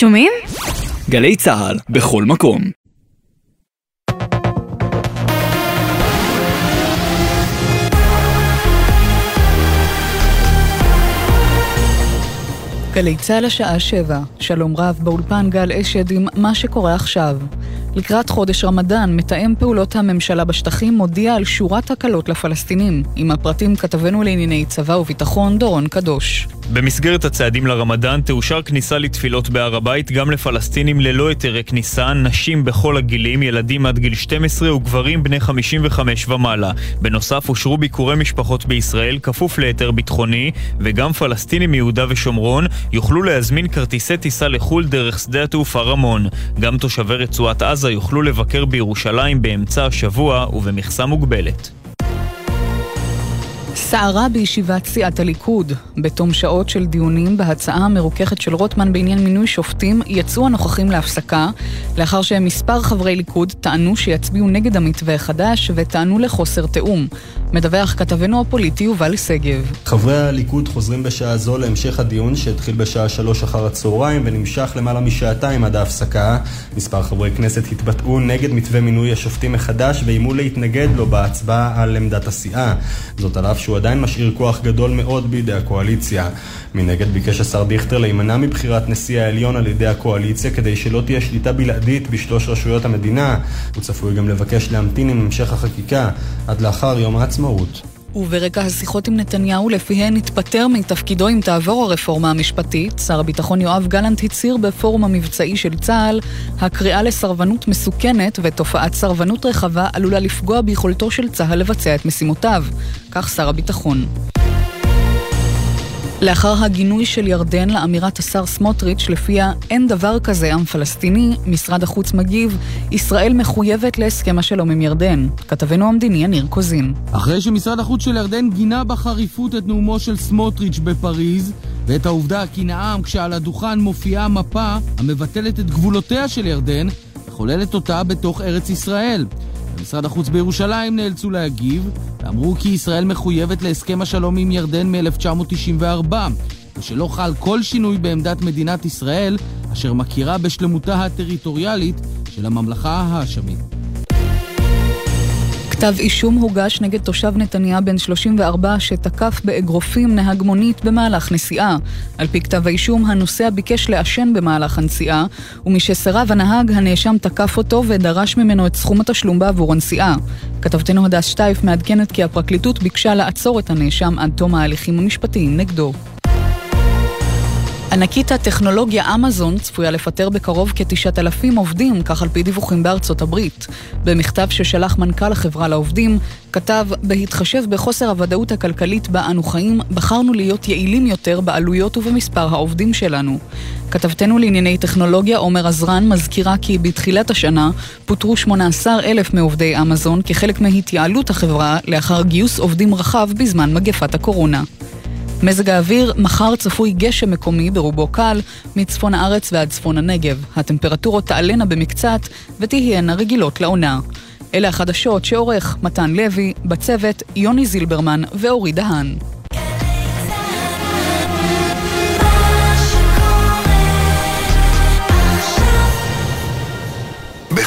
שומעים? גלי צה"ל, בכל מקום. גלי צה"ל השעה שבע, שלום רב באולפן גל אשד עם מה שקורה עכשיו. לקראת חודש רמדאן, מתאם פעולות הממשלה בשטחים מודיע על שורת הקלות לפלסטינים. עם הפרטים כתבנו לענייני צבא וביטחון, דורון קדוש. במסגרת הצעדים לרמדאן תאושר כניסה לתפילות בהר הבית גם לפלסטינים ללא היתרי כניסה, נשים בכל הגילים, ילדים עד גיל 12 וגברים בני 55 ומעלה. בנוסף אושרו ביקורי משפחות בישראל כפוף להיתר ביטחוני, וגם פלסטינים מיהודה ושומרון יוכלו להזמין כרטיסי טיסה לחו"ל דרך שדה התעופה רמון. גם תושבי רצועת עזה יוכלו לבקר בירושלים באמצע השבוע ובמכסה מוגבלת. סערה בישיבת סיעת הליכוד. בתום שעות של דיונים בהצעה המרוככת של רוטמן בעניין מינוי שופטים, יצאו הנוכחים להפסקה, לאחר שמספר חברי ליכוד טענו שיצביעו נגד המתווה החדש וטענו לחוסר תיאום. מדווח כתבנו הפוליטי יובל שגב. חברי הליכוד חוזרים בשעה זו להמשך הדיון שהתחיל בשעה שלוש אחר הצהריים ונמשך למעלה משעתיים עד ההפסקה. מספר חברי כנסת התבטאו נגד מתווה מינוי השופטים מחדש ואיימו להתנגד לו בהצבעה על עמדת הסיעה. זאת על אף שהוא עדיין משאיר כוח גדול מאוד בידי הקואליציה. מנגד ביקש השר דיכטר להימנע מבחירת נשיא העליון על ידי הקואליציה כדי שלא תהיה שליטה בלעדית בשלוש רשויות המדינה. הוא צפוי גם לבקש להמתין עם המשך החקיקה עד לאחר יום העצמאות. וברקע השיחות עם נתניהו, לפיהן התפטר מתפקידו אם תעבור הרפורמה המשפטית, שר הביטחון יואב גלנט הצהיר בפורום המבצעי של צה"ל, הקריאה לסרבנות מסוכנת ותופעת סרבנות רחבה עלולה לפגוע ביכולתו של צה"ל לבצע את משימותיו. כך שר הביטחון. לאחר הגינוי של ירדן לאמירת השר סמוטריץ', לפיה אין דבר כזה עם פלסטיני, משרד החוץ מגיב, ישראל מחויבת להסכם השלום עם ירדן. כתבנו המדיני יניר קוזין. אחרי שמשרד החוץ של ירדן גינה בחריפות את נאומו של סמוטריץ' בפריז, ואת העובדה כי נאם כשעל הדוכן מופיעה מפה המבטלת את גבולותיה של ירדן, וחוללת אותה בתוך ארץ ישראל. במשרד החוץ בירושלים נאלצו להגיב, ואמרו כי ישראל מחויבת להסכם השלום עם ירדן מ-1994, ושלא חל כל שינוי בעמדת מדינת ישראל, אשר מכירה בשלמותה הטריטוריאלית של הממלכה ההאשמית. כתב אישום הוגש נגד תושב נתניה בן 34 שתקף באגרופים נהג מונית במהלך נסיעה. על פי כתב האישום, הנוסע ביקש לעשן במהלך הנסיעה, ומשסרב הנהג, הנאשם תקף אותו ודרש ממנו את סכום התשלום בעבור הנסיעה. כתבתנו הדס שטייף מעדכנת כי הפרקליטות ביקשה לעצור את הנאשם עד תום ההליכים המשפטיים נגדו. ענקית הטכנולוגיה אמזון צפויה לפטר בקרוב כתשעת אלפים עובדים, כך על פי דיווחים בארצות הברית. במכתב ששלח מנכ"ל החברה לעובדים, כתב, בהתחשב בחוסר הוודאות הכלכלית בה אנו חיים, בחרנו להיות יעילים יותר בעלויות ובמספר העובדים שלנו. כתבתנו לענייני טכנולוגיה עומר עזרן מזכירה כי בתחילת השנה פוטרו 18 אלף מעובדי אמזון כחלק מהתייעלות החברה לאחר גיוס עובדים רחב בזמן מגפת הקורונה. מזג האוויר, מחר צפוי גשם מקומי ברובו קל, מצפון הארץ ועד צפון הנגב. הטמפרטורות תעלנה במקצת ותהיינה רגילות לעונה. אלה החדשות שעורך מתן לוי, בצוות יוני זילברמן ואורי דהן.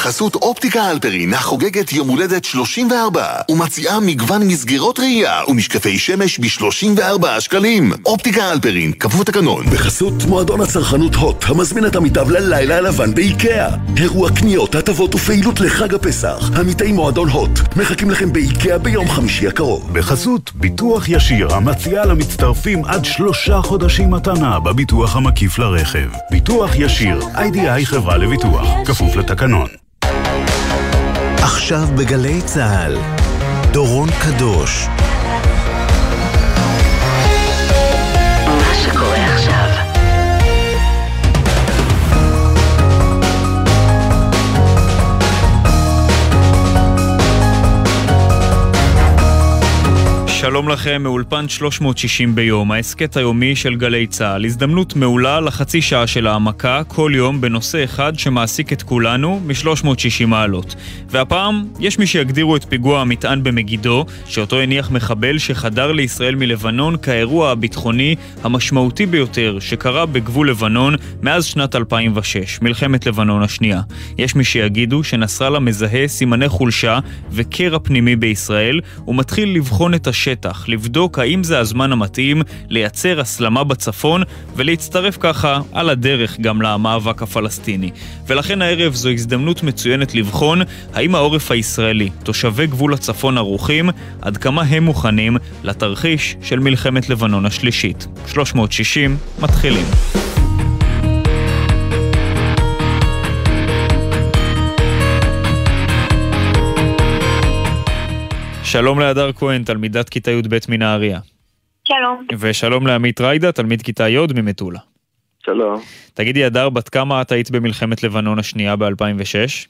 בחסות אופטיקה אלפרין החוגגת יום הולדת 34 ומציעה מגוון מסגרות ראייה ומשקפי שמש ב-34 שקלים. אופטיקה אלפרין, כפוף תקנון. בחסות מועדון הצרכנות הוט המזמין את עמיתיו ללילה הלבן באיקאה. אירוע קניות, הטבות ופעילות לחג הפסח. עמיתי מועדון הוט מחכים לכם באיקאה ביום חמישי הקרוב. בחסות ביטוח ישיר המציע למצטרפים עד שלושה חודשים מתנה בביטוח המקיף לרכב. ביטוח ישיר, איי-די-איי חברה לביטוח, כפוף לתקנון. עכשיו בגלי צה"ל, דורון קדוש. שלום לכם מאולפן 360 ביום, ההסכת היומי של גלי צה"ל. הזדמנות מעולה לחצי שעה של העמקה, כל יום בנושא אחד שמעסיק את כולנו מ-360 מעלות. והפעם, יש מי שיגדירו את פיגוע המטען במגידו, שאותו הניח מחבל שחדר לישראל מלבנון כאירוע הביטחוני המשמעותי ביותר שקרה בגבול לבנון מאז שנת 2006, מלחמת לבנון השנייה. יש מי שיגידו שנסראללה מזהה סימני חולשה וקרע פנימי בישראל, ומתחיל לבחון את השטח. השטח, לבדוק האם זה הזמן המתאים לייצר הסלמה בצפון ולהצטרף ככה על הדרך גם למאבק הפלסטיני. ולכן הערב זו הזדמנות מצוינת לבחון האם העורף הישראלי, תושבי גבול הצפון ערוכים, עד כמה הם מוכנים לתרחיש של מלחמת לבנון השלישית. 360 מתחילים. שלום להדר כהן, תלמידת כיתה י"ב מנהריה. שלום. ושלום לעמית ריידה, תלמיד כיתה י' ממטולה. שלום. תגידי, הדר, בת כמה את היית במלחמת לבנון השנייה ב-2006?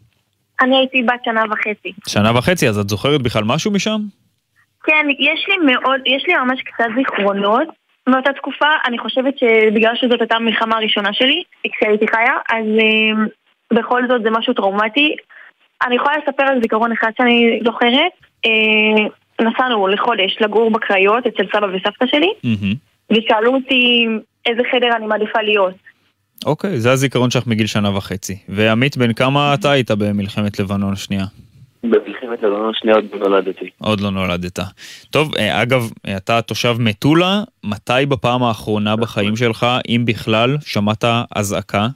אני הייתי בת שנה וחצי. שנה וחצי, אז את זוכרת בכלל משהו משם? כן, יש לי מאוד, יש לי ממש קצת זיכרונות מאותה תקופה. אני חושבת שבגלל שזאת הייתה המלחמה הראשונה שלי, כשהייתי חיה, אז אה, בכל זאת זה משהו טראומטי. אני יכולה לספר על זיכרון אחד שאני זוכרת. אה, נסענו לחודש לגור בקריות אצל סבא וסבתא שלי, ושאלו אותי איזה חדר אני מעדיפה להיות. אוקיי, זה הזיכרון שלך מגיל שנה וחצי. ועמית, בן כמה אתה היית במלחמת לבנון השנייה? במלחמת לבנון השנייה עוד לא נולדתי. עוד לא נולדת. טוב, אה, אגב, אתה תושב מטולה, מתי בפעם האחרונה בחיים שלך, אם בכלל, שמעת אזעקה?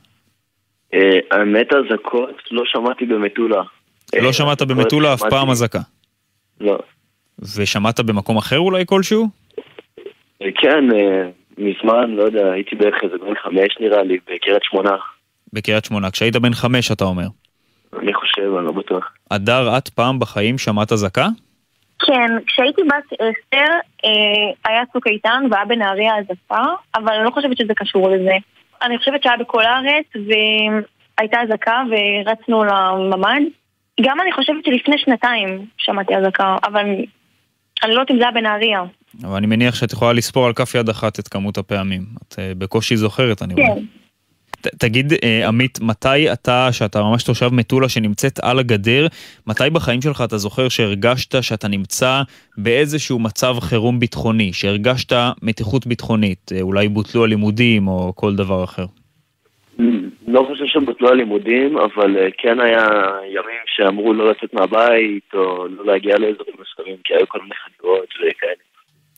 אה, האמת אזעקות לא שמעתי במטולה. לא שמעת במטולה אף פעם אזעקה? לא. ושמעת במקום אחר אולי כלשהו? כן, אה, מזמן, לא יודע, הייתי בערך איזה בן חמש נראה לי, בקריית שמונה. בקריית שמונה, כשהיית בן חמש אתה אומר. אני חושב, אני לא בטוח. הדר, את פעם בחיים שמעת אזעקה? כן, כשהייתי בת עשר אה, היה צוק איתן והיה בנהריה אזעקה, אבל אני לא חושבת שזה קשור לזה. אני חושבת שהיה בכל הארץ והייתה אזעקה ורצנו לממ"ד. גם אני חושבת שלפני שנתיים שמעתי אזעקה, אבל אני לא יודעת אם זה היה בנהריה. אבל אני מניח שאת יכולה לספור על כף יד אחת את כמות הפעמים. את uh, בקושי זוכרת, אני רואה. כן. תגיד, uh, עמית, מתי אתה, שאתה ממש תושב מטולה שנמצאת על הגדר, מתי בחיים שלך אתה זוכר שהרגשת שאתה נמצא באיזשהו מצב חירום ביטחוני, שהרגשת מתיחות ביטחונית, uh, אולי בוטלו הלימודים או כל דבר אחר? לא חושב שבוטלו הלימודים, אבל כן היה ימים שאמרו לא לצאת מהבית, או לא להגיע לאזורים מסוימים, כי היו כל מיני חדירות וכאלה.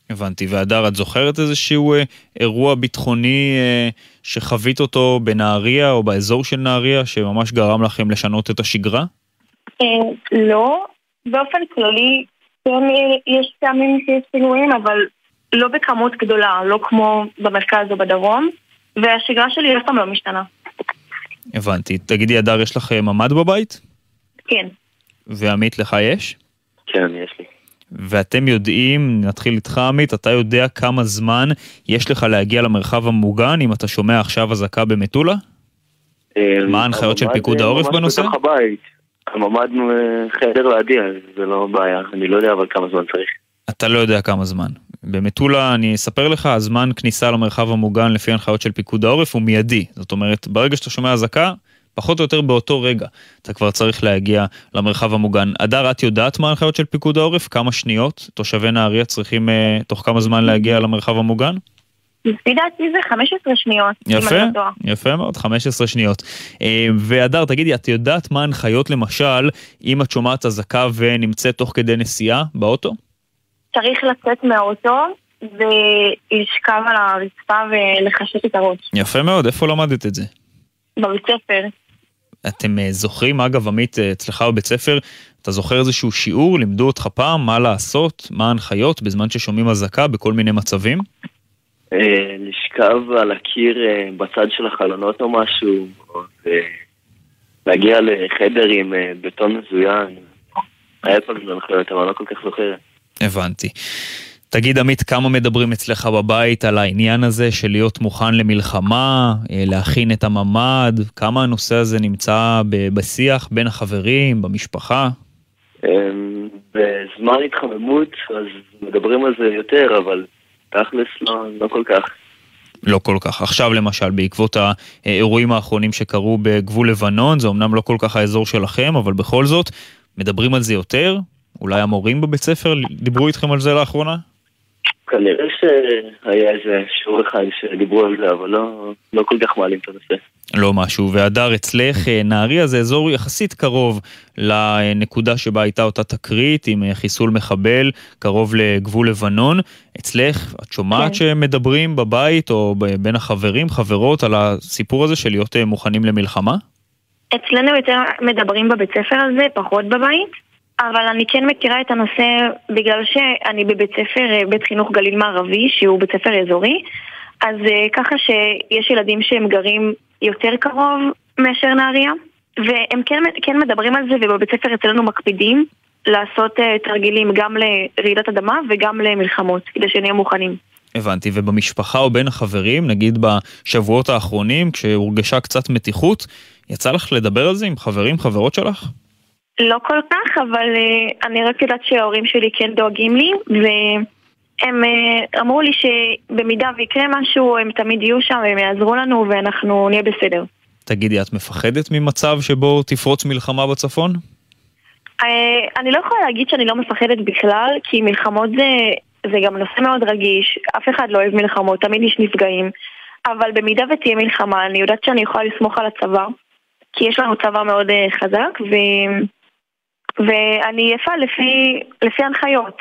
הבנתי. והדר, את זוכרת איזשהו אה, אירוע ביטחוני אה, שחווית אותו בנהריה או באזור של נהריה, שממש גרם לכם לשנות את השגרה? אה, לא. באופן כללי, כן יש טעמים שיש פינויים, אבל לא בכמות גדולה, לא כמו במרכז או בדרום, והשגרה שלי אף פעם לא משתנה. הבנתי. תגידי, הדר, יש לך ממ"ד בבית? כן. ועמית, לך יש? כן, יש לי. ואתם יודעים, נתחיל איתך עמית, אתה יודע כמה זמן יש לך להגיע למרחב המוגן אם אתה שומע עכשיו אזעקה במטולה? מה ההנחיות של פיקוד העורף בנושא? ממש בתוך הבית. עמדנו חדר לידי, אז זה לא בעיה. אני לא יודע אבל כמה זמן צריך. אתה לא יודע כמה זמן. במטולה, אני אספר לך, הזמן כניסה למרחב המוגן לפי הנחיות של פיקוד העורף הוא מיידי. זאת אומרת, ברגע שאתה שומע אזעקה, פחות או יותר באותו רגע אתה כבר צריך להגיע למרחב המוגן. אדר, את יודעת מה ההנחיות של פיקוד העורף? כמה שניות תושבי נהריה צריכים uh, תוך כמה זמן להגיע למרחב המוגן? לפי דעתי זה 15 שניות. יפה, יפה מאוד, 15 שניות. אה, והדר, תגידי, את יודעת מה ההנחיות למשל, אם את שומעת אזעקה ונמצאת תוך כדי נסיעה באוטו? צריך לצאת מהאוטו ולשכב על הרצפה ולחשק את הראש. יפה מאוד, איפה למדת את זה? בבית ספר. אתם אה, זוכרים, אגב, עמית, אה, אצלך בבית ספר, אתה זוכר איזשהו שיעור, לימדו אותך פעם מה לעשות, מה ההנחיות בזמן ששומעים אזעקה בכל מיני מצבים? אה, לשכב על הקיר בצד של החלונות או משהו, להגיע לחדר עם בטון מזוין. היה כל מיני הנחיות, אבל אני לא כל כך זוכר. הבנתי. תגיד עמית, כמה מדברים אצלך בבית על העניין הזה של להיות מוכן למלחמה, אה, להכין את הממ"ד, כמה הנושא הזה נמצא בשיח בין החברים, במשפחה? אמ, בזמן התחממות, אז מדברים על זה יותר, אבל תכלס לא, לא כל כך. לא כל כך. עכשיו למשל, בעקבות האירועים האחרונים שקרו בגבול לבנון, זה אמנם לא כל כך האזור שלכם, אבל בכל זאת, מדברים על זה יותר? אולי המורים בבית ספר דיברו איתכם על זה לאחרונה? כנראה שהיה איזה שיעור אחד שדיברו על זה, אבל לא, לא כל כך מעלים את הנושא. לא משהו. והדר, אצלך אה, נהריה זה אזור יחסית קרוב לנקודה שבה הייתה אותה תקרית עם אה, חיסול מחבל, קרוב לגבול לבנון. אצלך, את שומעת כן. שמדברים בבית או בין החברים, חברות, על הסיפור הזה של להיות אה, מוכנים למלחמה? אצלנו יותר מדברים בבית ספר על זה, פחות בבית. אבל אני כן מכירה את הנושא בגלל שאני בבית ספר, בית חינוך גליל מערבי, שהוא בית ספר אזורי, אז ככה שיש ילדים שהם גרים יותר קרוב מאשר נהריה, והם כן, כן מדברים על זה, ובבית ספר אצלנו מקפידים לעשות uh, תרגילים גם לרעידת אדמה וגם למלחמות, כדי שנהיה מוכנים. הבנתי, ובמשפחה או בין החברים, נגיד בשבועות האחרונים, כשהורגשה קצת מתיחות, יצא לך לדבר על זה עם חברים, חברות שלך? לא כל כך, אבל uh, אני רק יודעת שההורים שלי כן דואגים לי, והם uh, אמרו לי שבמידה ויקרה משהו, הם תמיד יהיו שם, הם יעזרו לנו ואנחנו נהיה בסדר. תגידי, את מפחדת ממצב שבו תפרוץ מלחמה בצפון? Uh, אני לא יכולה להגיד שאני לא מפחדת בכלל, כי מלחמות זה, זה גם נושא מאוד רגיש, אף אחד לא אוהב מלחמות, תמיד יש נפגעים, אבל במידה ותהיה מלחמה, אני יודעת שאני יכולה לסמוך על הצבא, כי יש לנו צבא מאוד uh, חזק, ו... ואני אפעל לפי, לפי הנחיות.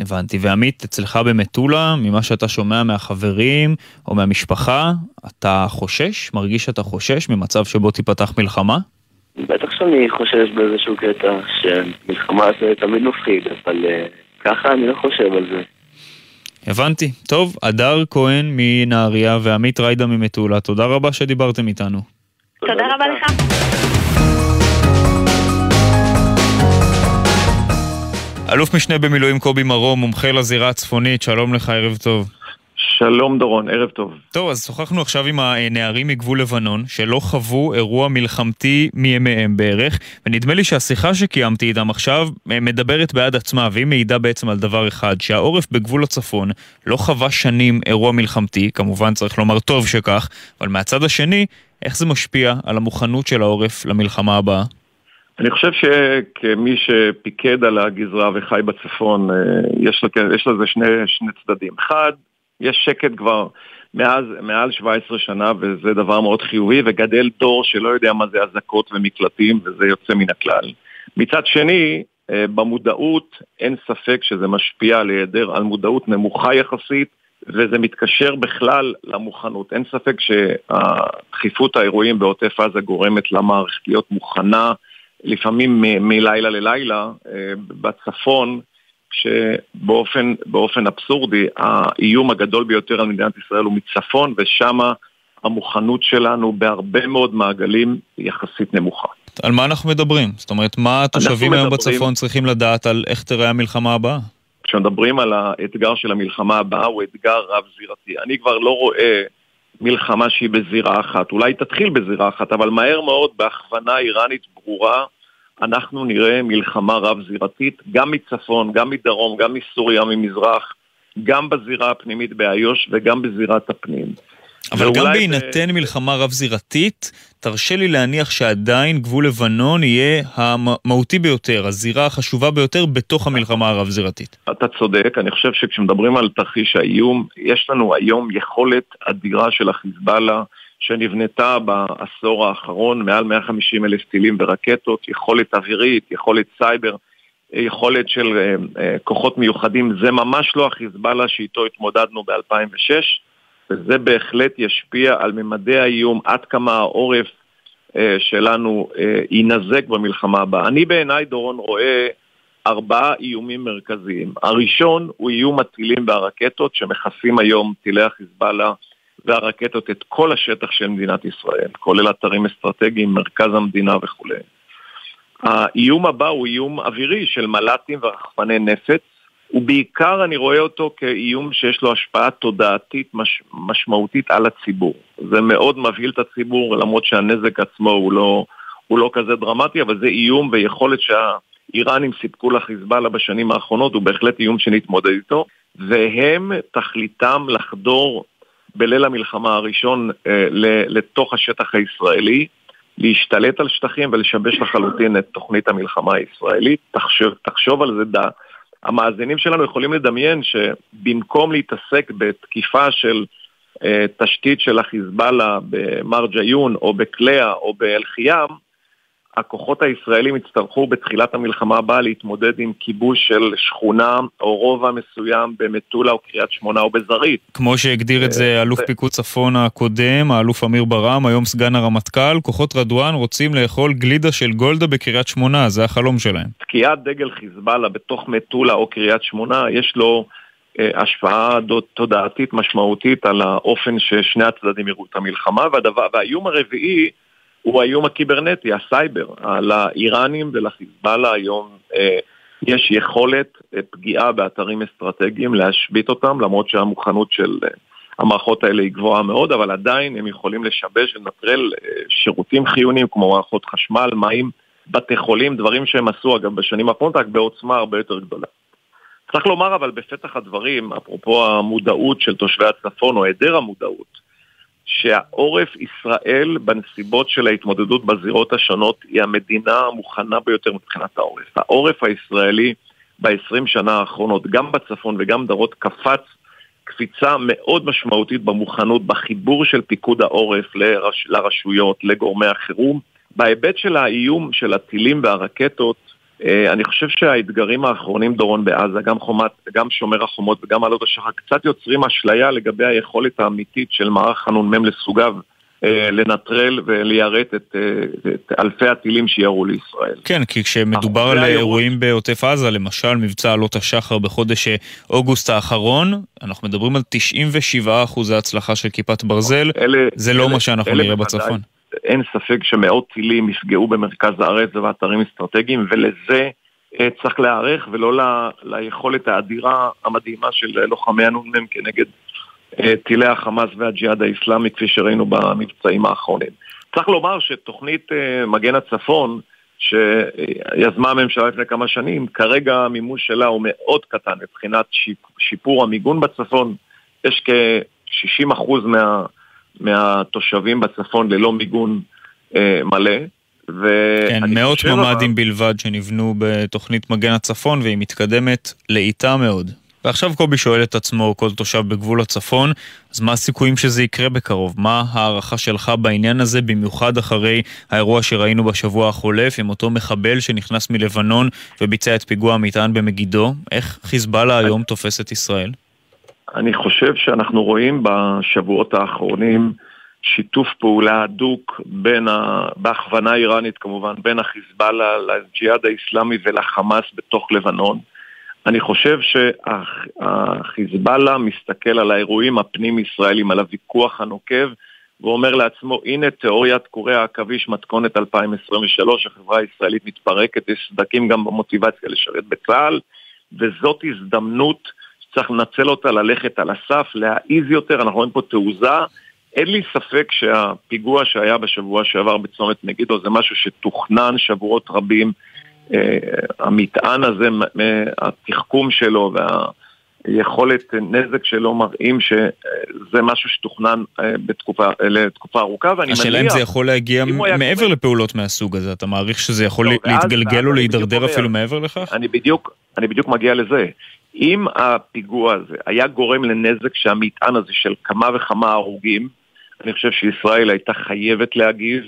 הבנתי. ועמית, אצלך במטולה, ממה שאתה שומע מהחברים או מהמשפחה, אתה חושש? מרגיש שאתה חושש ממצב שבו תיפתח מלחמה? בטח שאני חושש באיזשהו קטע שמלחמה זה תמיד מפחיד, אבל uh, ככה אני לא חושב על זה. הבנתי. טוב, הדר כהן מנהריה ועמית ריידה ממטולה, תודה רבה שדיברתם איתנו. תודה רבה לך. אלוף משנה במילואים קובי מרום, מומחה לזירה הצפונית, שלום לך, ערב טוב. שלום דורון, ערב טוב. טוב, אז שוחחנו עכשיו עם הנערים מגבול לבנון, שלא חוו אירוע מלחמתי מימיהם בערך, ונדמה לי שהשיחה שקיימתי איתם עכשיו אה, מדברת בעד עצמה, והיא מעידה בעצם על דבר אחד, שהעורף בגבול הצפון לא חווה שנים אירוע מלחמתי, כמובן צריך לומר טוב שכך, אבל מהצד השני, איך זה משפיע על המוכנות של העורף למלחמה הבאה? אני חושב שכמי שפיקד על הגזרה וחי בצפון, אה, יש, יש לזה שני, שני צדדים. אחד, יש שקט כבר מאז, מעל 17 שנה, וזה דבר מאוד חיובי, וגדל דור שלא יודע מה זה אזעקות ומקלטים, וזה יוצא מן הכלל. מצד שני, אה, במודעות אין ספק שזה משפיע על היעדר, על מודעות נמוכה יחסית, וזה מתקשר בכלל למוכנות. אין ספק שדחיפות האירועים בעוטף עזה גורמת למערכת להיות מוכנה לפעמים מלילה ללילה אה, בצפון, שבאופן אבסורדי האיום הגדול ביותר על מדינת ישראל הוא מצפון, ושם המוכנות שלנו בהרבה מאוד מעגלים יחסית נמוכה. על מה אנחנו מדברים? זאת אומרת, מה התושבים היום מדברים... בצפון צריכים לדעת על איך תראה המלחמה הבאה? כשמדברים על האתגר של המלחמה הבאה, הוא אתגר רב-זירתי. אני כבר לא רואה מלחמה שהיא בזירה אחת. אולי תתחיל בזירה אחת, אבל מהר מאוד, בהכוונה איראנית ברורה, אנחנו נראה מלחמה רב-זירתית, גם מצפון, גם מדרום, גם מסוריה, ממזרח, גם בזירה הפנימית באיו"ש וגם בזירת הפנים. אבל גם בהינתן ב... מלחמה רב-זירתית, תרשה לי להניח שעדיין גבול לבנון יהיה המהותי ביותר, הזירה החשובה ביותר בתוך המלחמה הרב-זירתית. אתה צודק, אני חושב שכשמדברים על תרחיש האיום, יש לנו היום יכולת אדירה של החיזבאללה שנבנתה בעשור האחרון, מעל 150 אלף טילים ורקטות, יכולת אווירית, יכולת סייבר, יכולת של uh, uh, כוחות מיוחדים, זה ממש לא החיזבאללה שאיתו התמודדנו ב-2006, וזה בהחלט ישפיע על ממדי האיום, עד כמה העורף uh, שלנו uh, יינזק במלחמה הבאה. אני בעיניי, דורון, רואה ארבעה איומים מרכזיים. הראשון הוא איום הטילים והרקטות שמכסים היום טילי החיזבאללה והרקטות את כל השטח של מדינת ישראל, כולל אתרים אסטרטגיים, מרכז המדינה וכולי. האיום הבא הוא איום אווירי של מל"טים ורחפני נפץ, ובעיקר אני רואה אותו כאיום שיש לו השפעה תודעתית מש, משמעותית על הציבור. זה מאוד מבהיל את הציבור, למרות שהנזק עצמו הוא לא, הוא לא כזה דרמטי, אבל זה איום ויכולת שה... שאיראנים סיפקו לחיזבאללה בשנים האחרונות הוא בהחלט איום שנתמודד איתו, והם תכליתם לחדור בליל המלחמה הראשון אה, לתוך השטח הישראלי, להשתלט על שטחים ולשבש לחלוטין את תוכנית המלחמה הישראלית. תחשוב, תחשוב על זה, דה. המאזינים שלנו יכולים לדמיין שבמקום להתעסק בתקיפה של אה, תשתית של החיזבאללה במרג'יון או בקלע או באל-חיאם, הכוחות הישראלים יצטרכו בתחילת המלחמה הבאה להתמודד עם כיבוש של שכונה או רובע מסוים במטולה או קריית שמונה או בזרעית. כמו שהגדיר את זה אה, אלוף פיקוד צפון הקודם, האלוף אמיר ברם, היום סגן הרמטכ"ל, כוחות רדואן רוצים לאכול גלידה של גולדה בקריית שמונה, זה החלום שלהם. תקיעת דגל חיזבאללה בתוך מטולה או קריית שמונה, יש לו... אה, השפעה תודעתית משמעותית על האופן ששני הצדדים יראו את המלחמה, והדבר, והאיום הרביעי הוא האיום הקיברנטי, הסייבר. על האיראנים ולחיזבאללה היום אה, יש יכולת אה, פגיעה באתרים אסטרטגיים, להשבית אותם, למרות שהמוכנות של אה, המערכות האלה היא גבוהה מאוד, אבל עדיין הם יכולים לשבש ולנטרל אה, שירותים חיוניים כמו מערכות חשמל, מים, בתי חולים, דברים שהם עשו אגב בשנים האחרונות, רק בעוצמה הרבה יותר גדולה. צריך לומר אבל בפתח הדברים, אפרופו המודעות של תושבי הצפון או היעדר המודעות, שהעורף ישראל בנסיבות של ההתמודדות בזירות השונות היא המדינה המוכנה ביותר מבחינת העורף. העורף הישראלי ב-20 שנה האחרונות, גם בצפון וגם דרות, קפץ קפיצה מאוד משמעותית במוכנות, בחיבור של פיקוד העורף לרש, לרשויות, לגורמי החירום. בהיבט של האיום של הטילים והרקטות, אני חושב שהאתגרים האחרונים, דורון, בעזה, גם חומת, גם שומר החומות וגם עלות השחר, קצת יוצרים אשליה לגבי היכולת האמיתית של מערך הנ"מ לסוגיו. אה, לנטרל וליירט את, אה, את אלפי הטילים שירו לישראל. כן, כי כשמדובר על אירועים בעוטף עזה, למשל מבצע עלות השחר בחודש אוגוסט האחרון, אנחנו מדברים על 97 אחוזי הצלחה של כיפת ברזל, אלה, זה לא אלה, מה שאנחנו נראה בצפון. אין ספק שמאות טילים יפגעו במרכז הארץ ובאתרים אסטרטגיים, ולזה אה, צריך להיערך, ולא ל, ליכולת האדירה המדהימה של לוחמי הנ"מ כנגד אה, טילי החמאס והג'יהאד האיסלאמי, כפי שראינו במבצעים האחרונים. צריך לומר שתוכנית אה, מגן הצפון, שיזמה הממשלה לפני כמה שנים, כרגע המימוש שלה הוא מאוד קטן מבחינת שיפור המיגון בצפון. יש כ-60% מה... מהתושבים בצפון ללא מיגון אה, מלא. כן, מאות ממ"דים בלבד שנבנו בתוכנית מגן הצפון והיא מתקדמת לאיטה מאוד. ועכשיו קובי שואל את עצמו, כל תושב בגבול הצפון, אז מה הסיכויים שזה יקרה בקרוב? מה ההערכה שלך בעניין הזה, במיוחד אחרי האירוע שראינו בשבוע החולף עם אותו מחבל שנכנס מלבנון וביצע את פיגוע המטען במגידו? איך חיזבאללה היום תופס את ישראל? אני חושב שאנחנו רואים בשבועות האחרונים שיתוף פעולה הדוק בין, ה... בהכוונה איראנית כמובן, בין החיזבאללה לג'יהאד האיסלאמי ולחמאס בתוך לבנון. אני חושב שהחיזבאללה מסתכל על האירועים הפנים-ישראלים, על הוויכוח הנוקב, ואומר לעצמו, הנה תיאוריית קורי העכביש מתכונת 2023, החברה הישראלית מתפרקת, יש סדקים גם במוטיבציה לשרת בצה"ל, וזאת הזדמנות צריך לנצל אותה, ללכת על הסף, להעיז יותר, אנחנו רואים פה תעוזה. אין לי ספק שהפיגוע שהיה בשבוע שעבר בצומת מגידו זה משהו שתוכנן שבועות רבים. Uh, המטען הזה, התחכום שלו והיכולת נזק שלו מראים שזה משהו שתוכנן uh, בתקופה, לתקופה ארוכה, ואני מניח... השאלה אם זה יכול להגיע מעבר קורה... לפעולות מהסוג הזה, אתה מעריך שזה יכול לא, להתגלגל או להידרדר אפילו מעבר לכך? אני בדיוק, אני בדיוק מגיע לזה. אם הפיגוע הזה היה גורם לנזק שהמטען הזה של כמה וכמה הרוגים, אני חושב שישראל הייתה חייבת להגיב.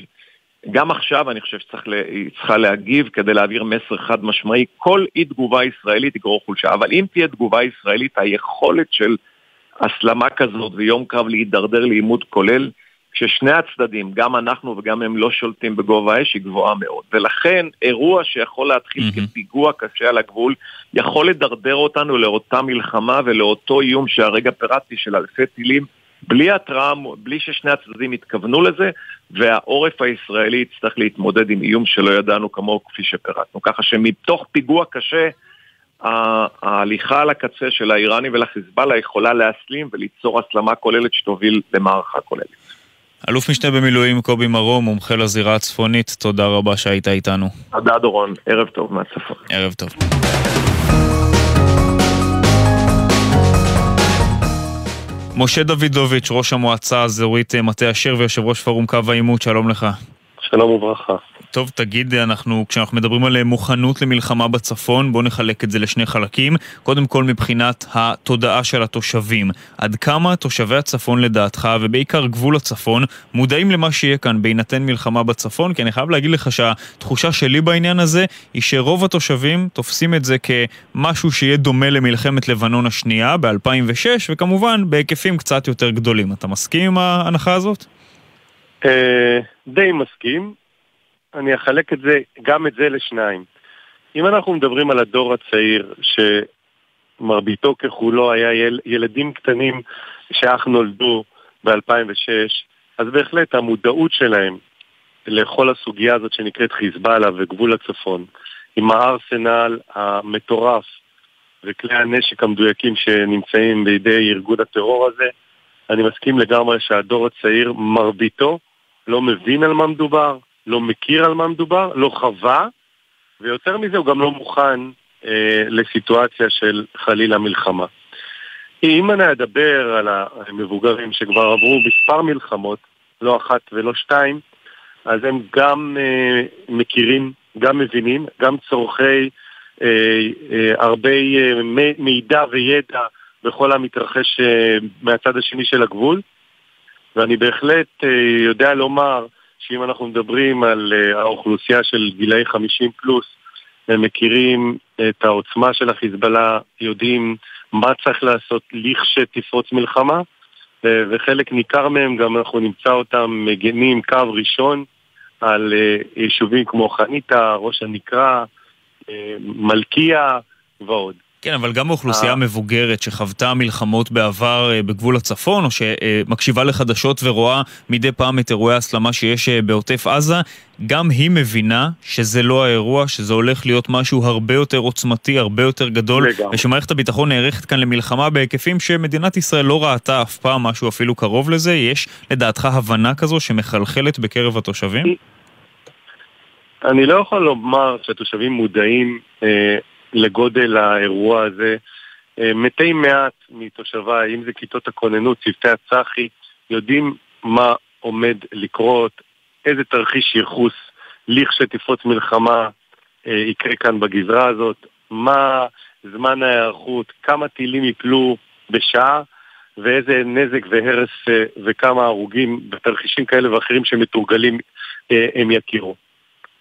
גם עכשיו אני חושב שהיא צריכה להגיב כדי להעביר מסר חד משמעי. כל אי תגובה ישראלית תגרור חולשה, אבל אם תהיה תגובה ישראלית, היכולת של הסלמה כזאת ויום קרב להידרדר לעימות כולל, כששני הצדדים, גם אנחנו וגם הם לא שולטים בגובה האש, היא גבוהה מאוד. ולכן אירוע שיכול להתחיל mm-hmm. כפיגוע קשה על הגבול, יכול לדרדר אותנו לאותה מלחמה ולאותו איום שהרגע פירטתי של אלפי טילים, בלי התראה, בלי ששני הצדדים התכוונו לזה, והעורף הישראלי יצטרך להתמודד עם איום שלא ידענו כמוהו כפי שפירטנו. ככה שמתוך פיגוע קשה, ההליכה על הקצה של האיראנים ולחיזבאללה יכולה להסלים וליצור הסלמה כוללת שתוביל למערכה כוללת. אלוף משנה במילואים קובי מרום, מומחה לזירה הצפונית, תודה רבה שהיית איתנו. תודה דורון, ערב טוב מהצפון. ערב טוב. משה דוידוביץ', ראש המועצה האזורית מטה אשר ויושב ראש פורום קו העימות, שלום לך. שלום וברכה. טוב, תגיד, אנחנו, כשאנחנו מדברים על מוכנות למלחמה בצפון, בואו נחלק את זה לשני חלקים. קודם כל מבחינת התודעה של התושבים. עד כמה תושבי הצפון לדעתך, ובעיקר גבול הצפון, מודעים למה שיהיה כאן בהינתן מלחמה בצפון? כי אני חייב להגיד לך שהתחושה שלי בעניין הזה, היא שרוב התושבים תופסים את זה כמשהו שיהיה דומה למלחמת לבנון השנייה ב-2006, וכמובן בהיקפים קצת יותר גדולים. אתה מסכים עם ההנחה הזאת? אה, די מסכים. אני אחלק את זה, גם את זה לשניים. אם אנחנו מדברים על הדור הצעיר, שמרביתו ככולו היה יל, ילדים קטנים שאך נולדו ב-2006, אז בהחלט המודעות שלהם לכל הסוגיה הזאת שנקראת חיזבאללה וגבול הצפון, עם הארסנל המטורף וכלי הנשק המדויקים שנמצאים בידי ארגון הטרור הזה, אני מסכים לגמרי שהדור הצעיר, מרביתו, לא מבין על מה מדובר, לא מכיר על מה מדובר, לא חווה, ויותר מזה הוא גם לא מוכן אה, לסיטואציה של חלילה מלחמה. אם אני אדבר על המבוגרים שכבר עברו מספר מלחמות, לא אחת ולא שתיים, אז הם גם אה, מכירים, גם מבינים, גם צורכי אה, אה, הרבה אה, מידע וידע בכל המתרחש אה, מהצד השני של הגבול. ואני בהחלט אה, יודע לומר שאם אנחנו מדברים על אה, האוכלוסייה של גילאי 50 פלוס, הם מכירים את העוצמה של החיזבאללה, יודעים מה צריך לעשות לכשתפרוץ מלחמה, אה, וחלק ניכר מהם גם אנחנו נמצא אותם מגנים קו ראשון על יישובים כמו חניתה, ראש הנקרה, מלכיה ועוד. כן, אבל גם האוכלוסייה המבוגרת שחוותה מלחמות בעבר אה, בגבול הצפון, או שמקשיבה לחדשות ורואה מדי פעם את אירועי ההסלמה שיש אה, בעוטף עזה, גם היא מבינה שזה לא האירוע, שזה הולך להיות משהו הרבה יותר עוצמתי, הרבה יותר גדול, לגמרי. ושמערכת הביטחון נערכת כאן למלחמה בהיקפים שמדינת ישראל לא ראתה אף פעם משהו אפילו קרוב לזה. יש לדעתך הבנה כזו שמחלחלת בקרב התושבים? אני לא יכול לומר שהתושבים מודעים אה, לגודל האירוע הזה. אה, מתי מעט מתושביי, אם זה כיתות הכוננות, צוותי הצח"י, יודעים מה עומד לקרות, איזה תרחיש ייחוס לכשתפרוץ מלחמה אה, יקרה כאן בגזרה הזאת, מה זמן ההיערכות, כמה טילים יפלו בשעה ואיזה נזק והרס אה, וכמה הרוגים בתרחישים כאלה ואחרים שמתורגלים הם יכירו.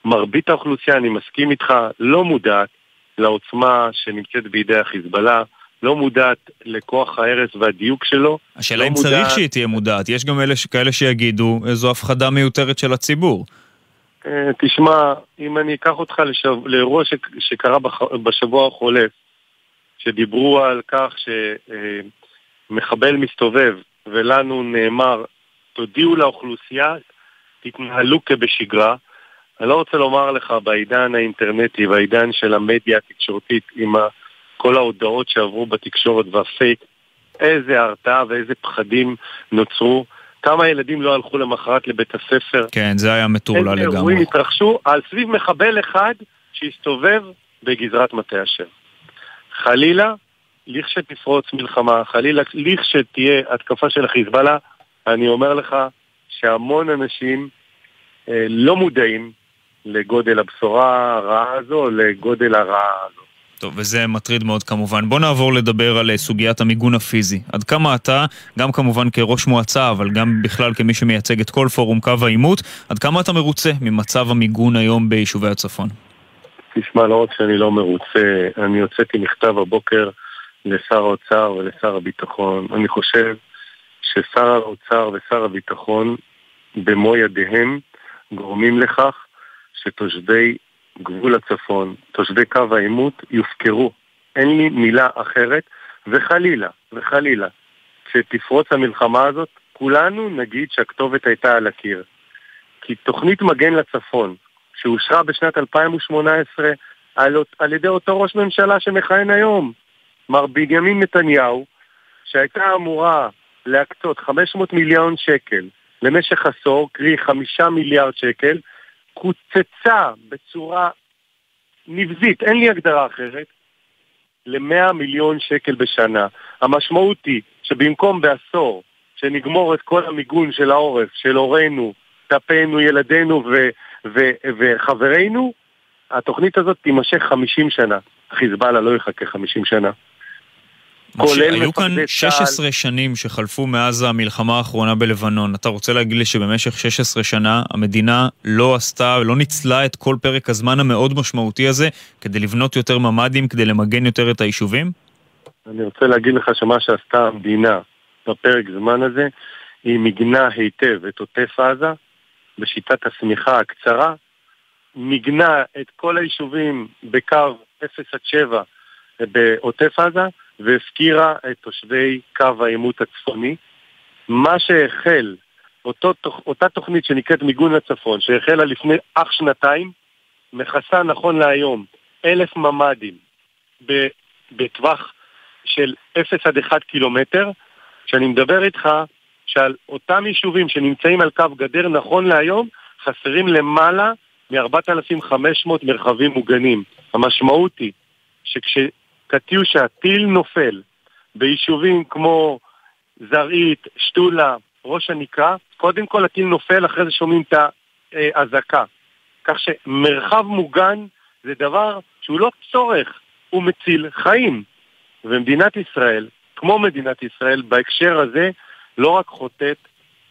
מרבית האוכלוסייה, אני מסכים איתך, לא מודעת לעוצמה שנמצאת בידי החיזבאללה, לא מודעת לכוח ההרס והדיוק שלו. השאלה לא אם מודעת... צריך שהיא תהיה מודעת. יש גם אלה כאלה שיגידו, זו הפחדה מיותרת של הציבור. אה, תשמע, אם אני אקח אותך לשב... לאירוע ש... שקרה בח... בשבוע החולף, שדיברו על כך שמחבל מסתובב, ולנו נאמר, תודיעו לאוכלוסייה, תתנהלו כבשגרה, אני לא רוצה לומר לך בעידן האינטרנטי, בעידן של המדיה התקשורתית, עם כל ההודעות שעברו בתקשורת והפייק, איזה הרתעה ואיזה פחדים נוצרו. כמה ילדים לא הלכו למחרת לבית הספר. כן, זה היה מטורלל לגמרי. איזה אירועים התרחשו על סביב מחבל אחד שהסתובב בגזרת מטה אשר. חלילה, לכשתפרוץ מלחמה, חלילה, לכשתהיה התקפה של החיזבאללה, אני אומר לך שהמון אנשים אה, לא מודעים לגודל הבשורה הרעה הזו, לגודל הרעה הזו. טוב, וזה מטריד מאוד כמובן. בוא נעבור לדבר על אה, סוגיית המיגון הפיזי. עד כמה אתה, גם כמובן כראש מועצה, אבל גם בכלל כמי שמייצג את כל פורום קו העימות, עד כמה אתה מרוצה ממצב המיגון היום ביישובי הצפון? תשמע, לא רק שאני לא מרוצה, אני הוצאתי מכתב הבוקר לשר האוצר ולשר הביטחון. אני חושב ששר האוצר ושר הביטחון, במו ידיהם, גורמים לכך שתושבי גבול הצפון, תושבי קו העימות, יופקרו. אין לי מילה אחרת, וחלילה, וחלילה, כשתפרוץ המלחמה הזאת, כולנו נגיד שהכתובת הייתה על הקיר. כי תוכנית מגן לצפון, שאושרה בשנת 2018 על, על ידי אותו ראש ממשלה שמכהן היום, מר בנימין נתניהו, שהייתה אמורה להקצות 500 מיליון שקל למשך עשור, קרי חמישה מיליארד שקל, קוצצה בצורה נבזית, אין לי הגדרה אחרת, ל-100 מיליון שקל בשנה. המשמעות היא שבמקום בעשור שנגמור את כל המיגון של העורף, של הורינו, טפינו, ילדינו ו- ו- וחברינו, התוכנית הזאת תימשך 50 שנה. חיזבאללה לא יחכה 50 שנה. כולל היו כאן 16 שנים שחלפו מאז המלחמה האחרונה בלבנון. אתה רוצה להגיד לי שבמשך 16 שנה המדינה לא עשתה, לא ניצלה את כל פרק הזמן המאוד משמעותי הזה כדי לבנות יותר ממ"דים, כדי למגן יותר את היישובים? אני רוצה להגיד לך שמה שעשתה המדינה בפרק זמן הזה, היא מיגנה היטב את עוטף עזה בשיטת השמיכה הקצרה, מיגנה את כל היישובים בקו 0 עד 7 בעוטף עזה, והפקירה את תושבי קו העימות הצפוני. מה שהחל, אותו, אותה תוכנית שנקראת מיגון לצפון, שהחלה לפני אך שנתיים, מכסה נכון להיום אלף ממ"דים בטווח של 0 עד 1 קילומטר. כשאני מדבר איתך שעל אותם יישובים שנמצאים על קו גדר נכון להיום, חסרים למעלה מ-4,500 מרחבים מוגנים. המשמעות היא שכשקטיושה, טיל נופל ביישובים כמו זרעית, שתולה, ראש הנקרה, קודם כל הטיל נופל, אחרי זה שומעים את האזעקה. כך שמרחב מוגן זה דבר שהוא לא צורך, הוא מציל חיים. ומדינת ישראל, כמו מדינת ישראל, בהקשר הזה, לא רק חוטאת,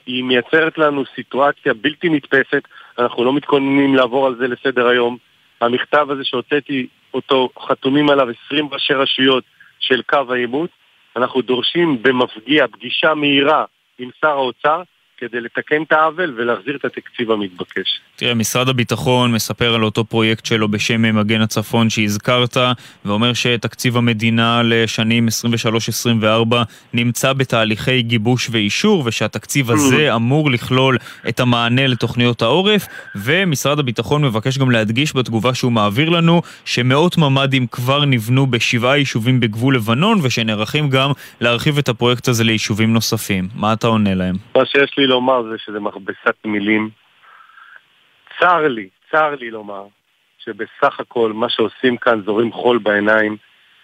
היא מייצרת לנו סיטואציה בלתי נתפסת, אנחנו לא מתכוננים לעבור על זה לסדר היום. המכתב הזה שהוצאתי אותו, חתומים עליו 20 ראשי רשויות של קו העימות. אנחנו דורשים במפגיע פגישה מהירה עם שר האוצר, כדי לתקן את העוול ולהחזיר את התקציב המתבקש. תראה, משרד הביטחון מספר על אותו פרויקט שלו בשם מגן הצפון שהזכרת, ואומר שתקציב המדינה לשנים 23-24 נמצא בתהליכי גיבוש ואישור, ושהתקציב הזה אמור לכלול את המענה לתוכניות העורף, ומשרד הביטחון מבקש גם להדגיש בתגובה שהוא מעביר לנו, שמאות ממ"דים כבר נבנו בשבעה יישובים בגבול לבנון, ושנערכים גם להרחיב את הפרויקט הזה ליישובים נוספים. מה אתה עונה להם? מה שיש לי לומר זה שזה מכבסת מילים. צר לי, צר לי לומר, שבסך הכל מה שעושים כאן זורים חול בעיניים,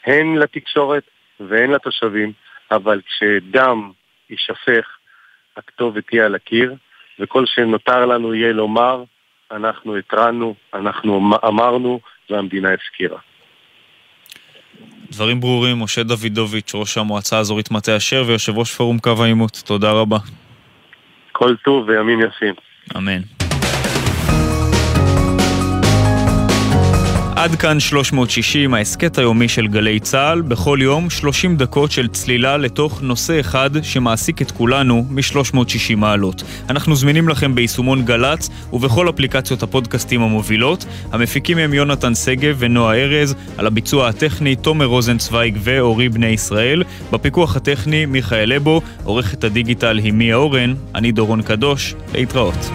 הן לתקשורת והן לתושבים, אבל כשדם יישפך, הכתובת תהיה על הקיר, וכל שנותר לנו יהיה לומר, אנחנו התרענו, אנחנו אמרנו, והמדינה הפקירה. דברים ברורים, משה דוידוביץ', ראש המועצה האזורית מטה אשר ויושב ראש פורום קו העימות, תודה רבה. כל טוב וימים יפים. אמן. עד כאן 360, ההסכת היומי של גלי צה"ל, בכל יום 30 דקות של צלילה לתוך נושא אחד שמעסיק את כולנו מ-360 מעלות. אנחנו זמינים לכם ביישומון גל"צ ובכל אפליקציות הפודקאסטים המובילות. המפיקים הם יונתן שגב ונועה ארז, על הביצוע הטכני תומר רוזנצוויג ואורי בני ישראל, בפיקוח הטכני מיכאל אבו, עורכת הדיגיטל היא מיה אורן, אני דורון קדוש, להתראות.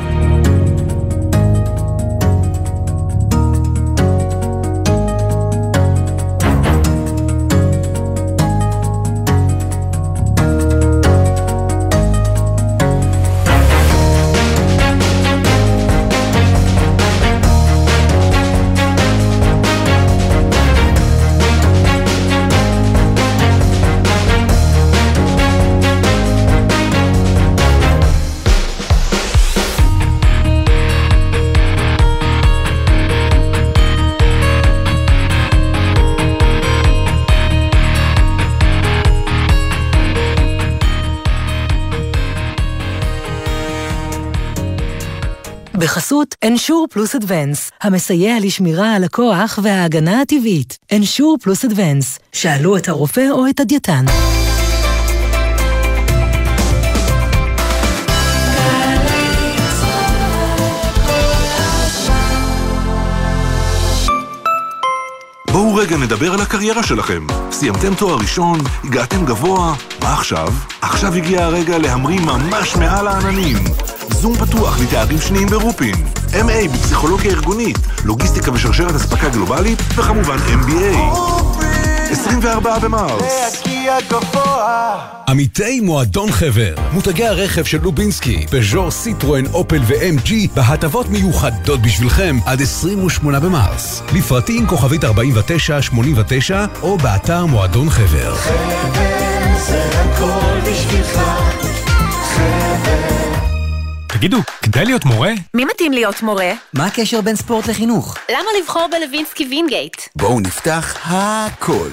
בחסות אנשור פלוס אדוונס, המסייע לשמירה על הכוח וההגנה הטבעית. אנשור פלוס אדוונס, שאלו את הרופא או את הדייתן. בואו רגע נדבר על הקריירה שלכם. סיימתם תואר ראשון, הגעתם גבוה, מה עכשיו? עכשיו הגיע הרגע להמריא ממש מעל העננים. יום פתוח לתארים שניים ברופין. MA בפסיכולוגיה ארגונית, לוגיסטיקה ושרשרת אספקה גלובלית, וכמובן MBA. 24 במרס. עמיתי מועדון חבר, מותגי הרכב של לובינסקי, פז'ור, סיטרואן, אופל ו-MG בהטבות מיוחדות בשבילכם עד 28 במרס. לפרטים כוכבית 4989 או באתר מועדון חבר. חבר זה הכל בשבילך חבר תגידו, כדאי להיות מורה? מי מתאים להיות מורה? מה הקשר בין ספורט לחינוך? למה לבחור בלווינסקי וינגייט? בואו נפתח הכל.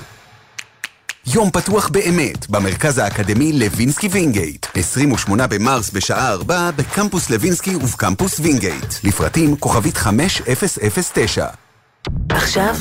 יום פתוח באמת, במרכז האקדמי לוינסקי וינגייט. 28 במרס בשעה 4 בקמפוס לוינסקי ובקמפוס וינגייט. לפרטים כוכבית 5009. עכשיו